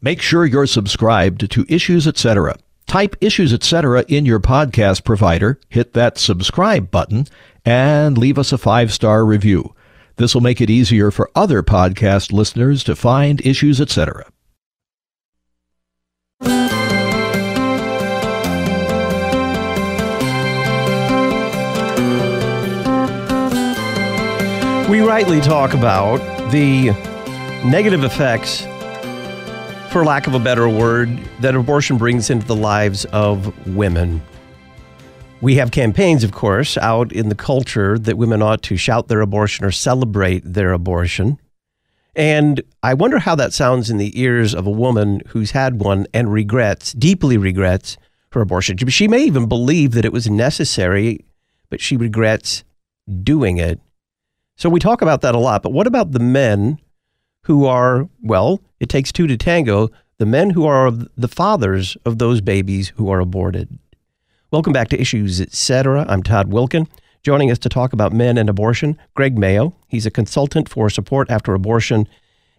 Make sure you're subscribed to Issues Etc. Type Issues Etc. in your podcast provider, hit that subscribe button, and leave us a five star review. This will make it easier for other podcast listeners to find Issues Etc. We rightly talk about the negative effects, for lack of a better word, that abortion brings into the lives of women. We have campaigns, of course, out in the culture that women ought to shout their abortion or celebrate their abortion. And I wonder how that sounds in the ears of a woman who's had one and regrets, deeply regrets, her abortion. She may even believe that it was necessary, but she regrets doing it. So we talk about that a lot. But what about the men who are, well, it takes two to tango, the men who are the fathers of those babies who are aborted? Welcome back to Issues Etc. I'm Todd Wilkin. Joining us to talk about men and abortion, Greg Mayo. He's a consultant for support after abortion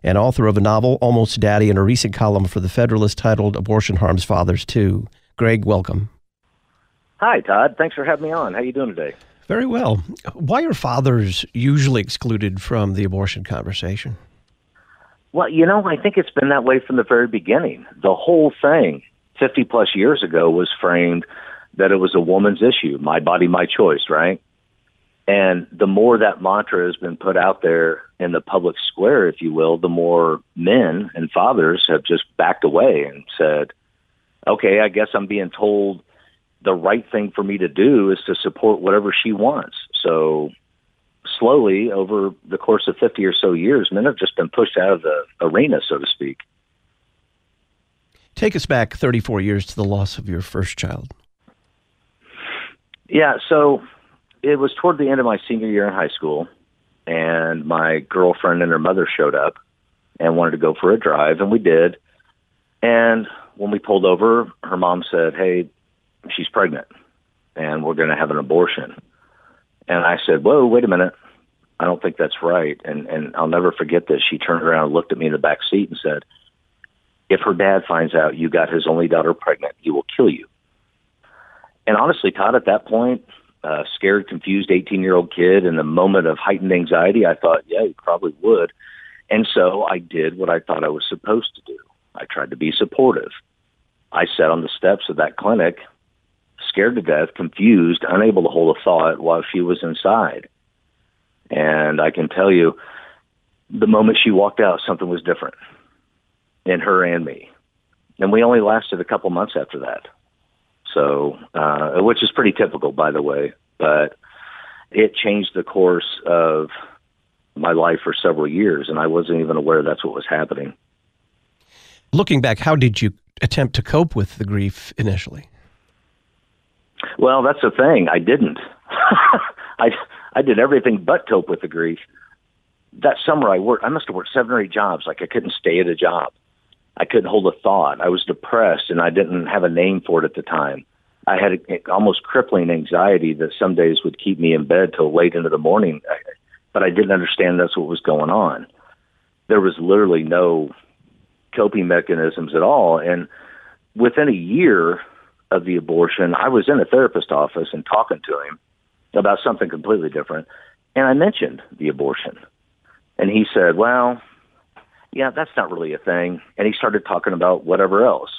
and author of a novel, Almost Daddy, and a recent column for The Federalist titled Abortion Harms Fathers Too. Greg, welcome. Hi, Todd. Thanks for having me on. How are you doing today? Very well. Why are fathers usually excluded from the abortion conversation? Well, you know, I think it's been that way from the very beginning. The whole thing, 50 plus years ago, was framed that it was a woman's issue, my body, my choice, right? And the more that mantra has been put out there in the public square, if you will, the more men and fathers have just backed away and said, okay, I guess I'm being told the right thing for me to do is to support whatever she wants. So slowly over the course of 50 or so years, men have just been pushed out of the arena, so to speak. Take us back 34 years to the loss of your first child. Yeah, so it was toward the end of my senior year in high school, and my girlfriend and her mother showed up and wanted to go for a drive, and we did. And when we pulled over, her mom said, Hey, she's pregnant and we're going to have an abortion. And I said, whoa, wait a minute. I don't think that's right. And, and I'll never forget this. She turned around and looked at me in the back seat and said, if her dad finds out you got his only daughter pregnant, he will kill you. And honestly, Todd, at that point, uh, scared, confused 18 year old kid in the moment of heightened anxiety, I thought, yeah, he probably would. And so I did what I thought I was supposed to do. I tried to be supportive. I sat on the steps of that clinic scared to death, confused, unable to hold a thought while she was inside. And I can tell you, the moment she walked out, something was different in her and me. And we only lasted a couple months after that. So, uh, which is pretty typical, by the way, but it changed the course of my life for several years, and I wasn't even aware that's what was happening. Looking back, how did you attempt to cope with the grief initially? Well, that's the thing. I didn't. I I did everything but cope with the grief. That summer, I worked. I must have worked seven or eight jobs. Like I couldn't stay at a job. I couldn't hold a thought. I was depressed, and I didn't have a name for it at the time. I had a, almost crippling anxiety that some days would keep me in bed till late into the morning. But I didn't understand that's what was going on. There was literally no coping mechanisms at all, and within a year of the abortion, I was in a therapist office and talking to him about something completely different. And I mentioned the abortion. And he said, Well, yeah, that's not really a thing. And he started talking about whatever else.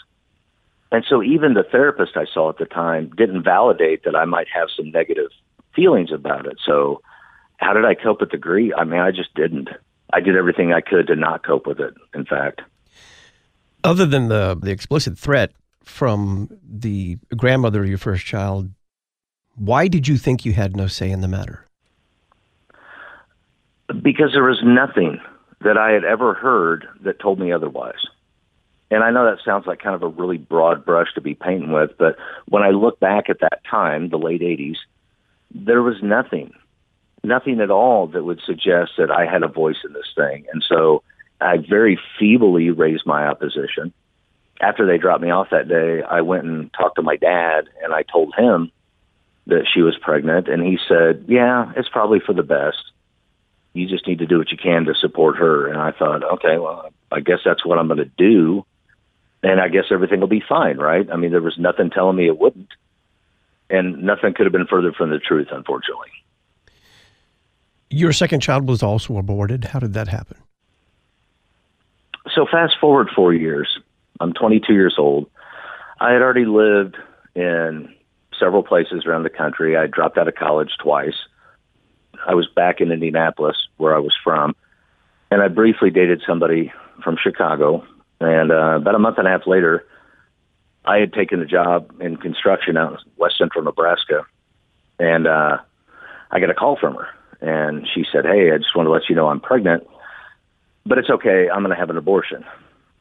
And so even the therapist I saw at the time didn't validate that I might have some negative feelings about it. So how did I cope with the grief? I mean, I just didn't. I did everything I could to not cope with it, in fact. Other than the the explicit threat, from the grandmother of your first child, why did you think you had no say in the matter? Because there was nothing that I had ever heard that told me otherwise. And I know that sounds like kind of a really broad brush to be painting with, but when I look back at that time, the late 80s, there was nothing, nothing at all that would suggest that I had a voice in this thing. And so I very feebly raised my opposition after they dropped me off that day, I went and talked to my dad and I told him that she was pregnant. And he said, Yeah, it's probably for the best. You just need to do what you can to support her. And I thought, okay, well, I guess that's what I'm going to do. and I guess everything will be fine, right? I mean, there was nothing telling me it wouldn't, and nothing could have been further from the truth, unfortunately. Your second child was also aborted. How did that happen? So fast forward four years. I'm 22 years old. I had already lived in several places around the country. I dropped out of college twice. I was back in Indianapolis, where I was from, and I briefly dated somebody from Chicago. And uh, about a month and a half later, I had taken a job in construction out in west central Nebraska, and uh, I got a call from her, and she said, "Hey, I just want to let you know I'm pregnant, but it's okay. I'm going to have an abortion."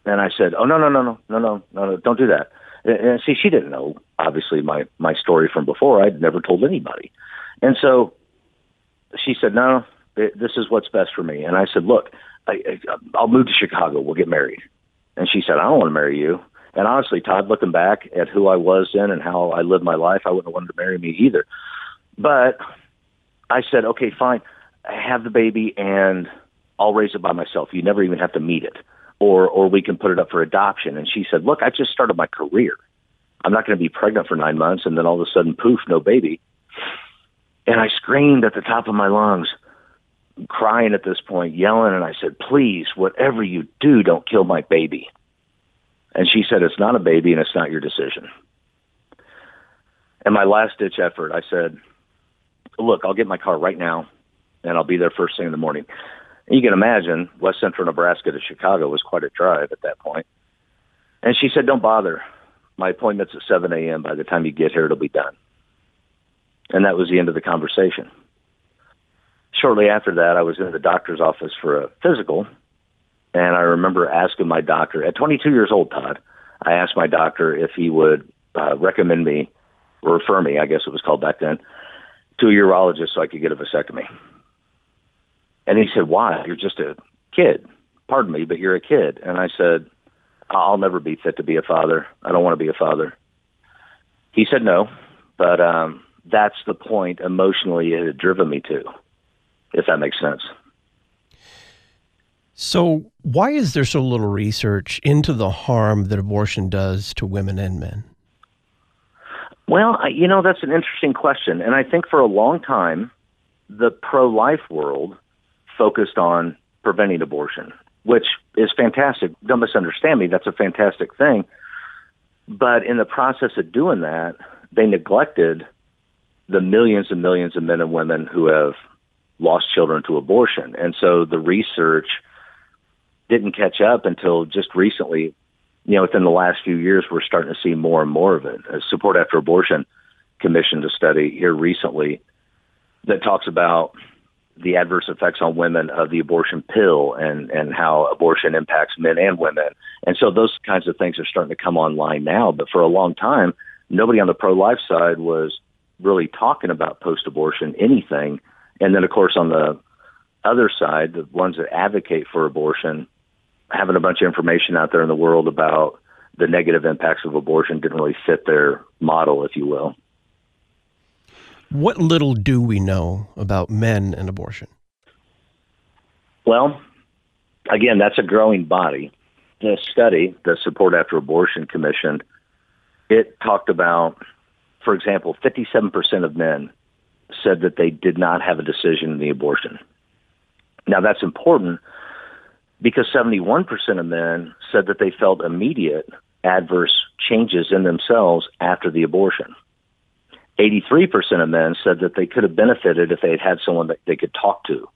And I said, "Oh no, no, no, no, no, no, no, no! Don't do that." And see, she didn't know obviously my my story from before. I'd never told anybody, and so she said, "No, this is what's best for me." And I said, "Look, I, I, I'll move to Chicago. We'll get married." And she said, "I don't want to marry you." And honestly, Todd, looking back at who I was then and how I lived my life, I wouldn't have wanted to marry me either. But I said, "Okay, fine. Have the baby, and I'll raise it by myself. You never even have to meet it." Or or we can put it up for adoption. And she said, "Look, I just started my career. I'm not going to be pregnant for nine months, and then all of a sudden, poof, no baby." And I screamed at the top of my lungs, crying at this point, yelling, and I said, "Please, whatever you do, don't kill my baby." And she said, "It's not a baby, and it's not your decision." And my last ditch effort, I said, "Look, I'll get my car right now, and I'll be there first thing in the morning." You can imagine West Central Nebraska to Chicago was quite a drive at that point. And she said, "Don't bother. My appointment's at 7 a.m. By the time you get here, it'll be done." And that was the end of the conversation. Shortly after that, I was in the doctor's office for a physical, and I remember asking my doctor at 22 years old, Todd. I asked my doctor if he would uh, recommend me, or refer me, I guess it was called back then, to a urologist so I could get a vasectomy. And he said, Why? You're just a kid. Pardon me, but you're a kid. And I said, I'll never be fit to be a father. I don't want to be a father. He said no, but um, that's the point emotionally it had driven me to, if that makes sense. So, why is there so little research into the harm that abortion does to women and men? Well, you know, that's an interesting question. And I think for a long time, the pro life world focused on preventing abortion, which is fantastic. Don't misunderstand me. That's a fantastic thing. But in the process of doing that, they neglected the millions and millions of men and women who have lost children to abortion. And so the research didn't catch up until just recently. You know, within the last few years, we're starting to see more and more of it. A Support After Abortion commissioned a study here recently that talks about the adverse effects on women of the abortion pill and and how abortion impacts men and women. And so those kinds of things are starting to come online now. But for a long time, nobody on the pro life side was really talking about post abortion anything. And then of course on the other side, the ones that advocate for abortion, having a bunch of information out there in the world about the negative impacts of abortion didn't really fit their model, if you will. What little do we know about men and abortion? Well, again, that's a growing body. The study, the Support After Abortion Commission, it talked about, for example, 57% of men said that they did not have a decision in the abortion. Now, that's important because 71% of men said that they felt immediate adverse changes in themselves after the abortion. 83% of men said that they could have benefited if they had had someone that they could talk to.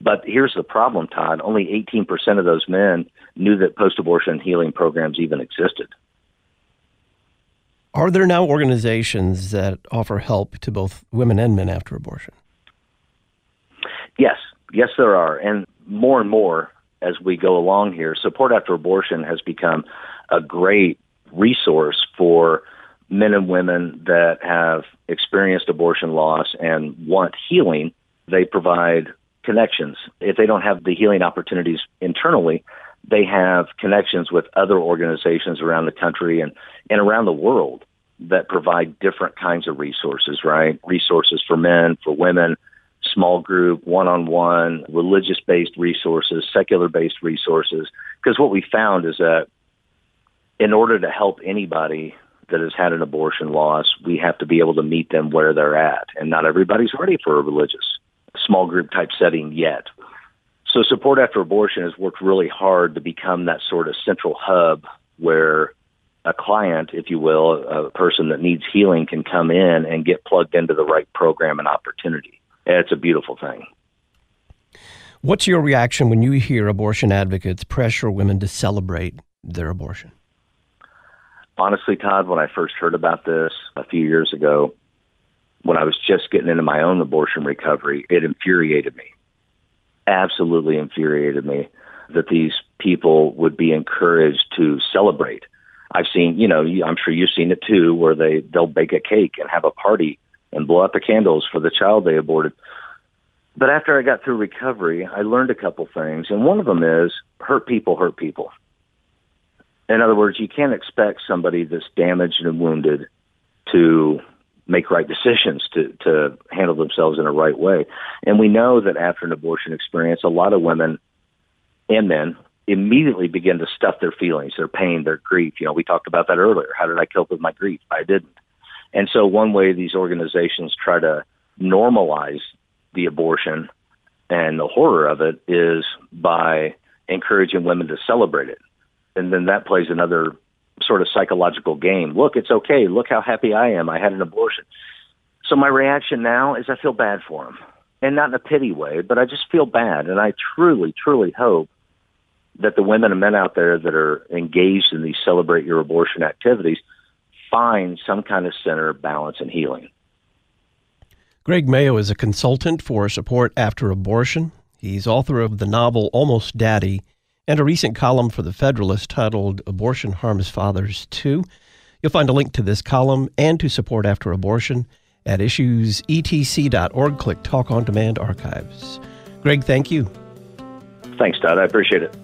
But here's the problem, Todd. Only 18% of those men knew that post abortion healing programs even existed. Are there now organizations that offer help to both women and men after abortion? Yes, yes, there are. And more and more as we go along here, support after abortion has become a great resource for men and women that have experienced abortion loss and want healing, they provide connections. If they don't have the healing opportunities internally, they have connections with other organizations around the country and, and around the world that provide different kinds of resources, right? Resources for men, for women, small group, one on one, religious based resources, secular based resources. Because what we found is that in order to help anybody that has had an abortion loss, we have to be able to meet them where they're at. And not everybody's ready for a religious small group type setting yet. So support after abortion has worked really hard to become that sort of central hub where a client, if you will, a person that needs healing can come in and get plugged into the right program and opportunity. And it's a beautiful thing. What's your reaction when you hear abortion advocates pressure women to celebrate their abortion? Honestly, Todd, when I first heard about this a few years ago, when I was just getting into my own abortion recovery, it infuriated me. Absolutely infuriated me that these people would be encouraged to celebrate. I've seen, you know, I'm sure you've seen it too, where they they'll bake a cake and have a party and blow out the candles for the child they aborted. But after I got through recovery, I learned a couple things, and one of them is hurt people hurt people. In other words, you can't expect somebody that's damaged and wounded to make right decisions to to handle themselves in a right way. And we know that after an abortion experience, a lot of women and men immediately begin to stuff their feelings, their pain, their grief. You know, we talked about that earlier. How did I cope with my grief? I didn't. And so one way these organizations try to normalize the abortion and the horror of it is by encouraging women to celebrate it. And then that plays another sort of psychological game. Look, it's okay. Look how happy I am. I had an abortion. So my reaction now is I feel bad for them. And not in a pity way, but I just feel bad. And I truly, truly hope that the women and men out there that are engaged in these celebrate your abortion activities find some kind of center, of balance, and healing. Greg Mayo is a consultant for support after abortion. He's author of the novel Almost Daddy and a recent column for The Federalist titled Abortion Harms Fathers Too. You'll find a link to this column and to support after abortion at issuesetc.org. Click Talk on Demand Archives. Greg, thank you. Thanks, Todd. I appreciate it.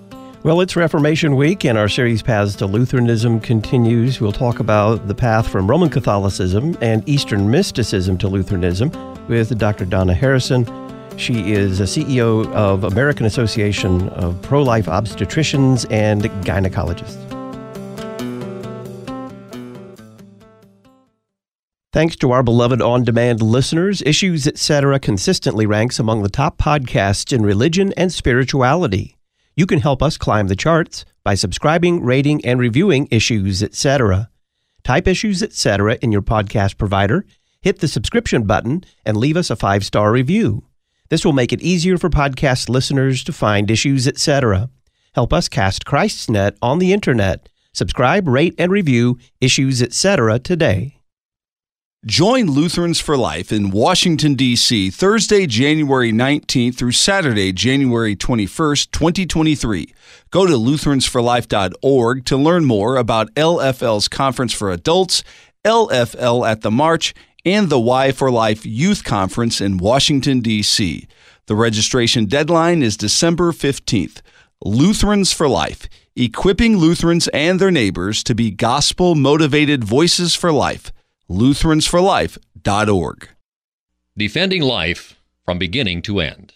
Well, it's Reformation Week, and our series Paths to Lutheranism continues. We'll talk about the path from Roman Catholicism and Eastern mysticism to Lutheranism with Dr. Donna Harrison. She is a CEO of American Association of Pro Life Obstetricians and Gynecologists. Thanks to our beloved on demand listeners, Issues Etc. consistently ranks among the top podcasts in religion and spirituality. You can help us climb the charts by subscribing, rating, and reviewing Issues Etc. Type Issues Etc. in your podcast provider, hit the subscription button, and leave us a five star review. This will make it easier for podcast listeners to find issues, etc. Help us cast Christ's net on the internet. Subscribe, rate, and review issues, etc. today. Join Lutherans for Life in Washington, D.C. Thursday, January 19th through Saturday, January 21st, 2023. Go to lutheransforlife.org to learn more about LFL's Conference for Adults, LFL at the March, and the Why for Life Youth Conference in Washington, D.C. The registration deadline is December 15th. Lutherans for Life, equipping Lutherans and their neighbors to be gospel motivated voices for life. Lutheransforlife.org. Defending life from beginning to end.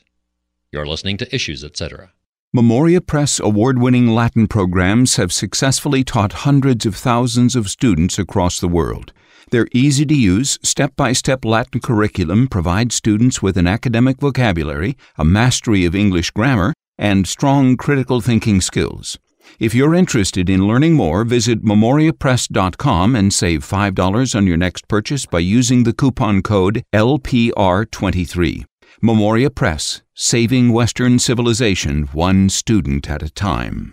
You're listening to Issues, etc. Memoria Press award winning Latin programs have successfully taught hundreds of thousands of students across the world. Their easy to use, step by step Latin curriculum provides students with an academic vocabulary, a mastery of English grammar, and strong critical thinking skills. If you're interested in learning more, visit memoriapress.com and save $5 on your next purchase by using the coupon code LPR23. Memoria Press, saving Western civilization one student at a time.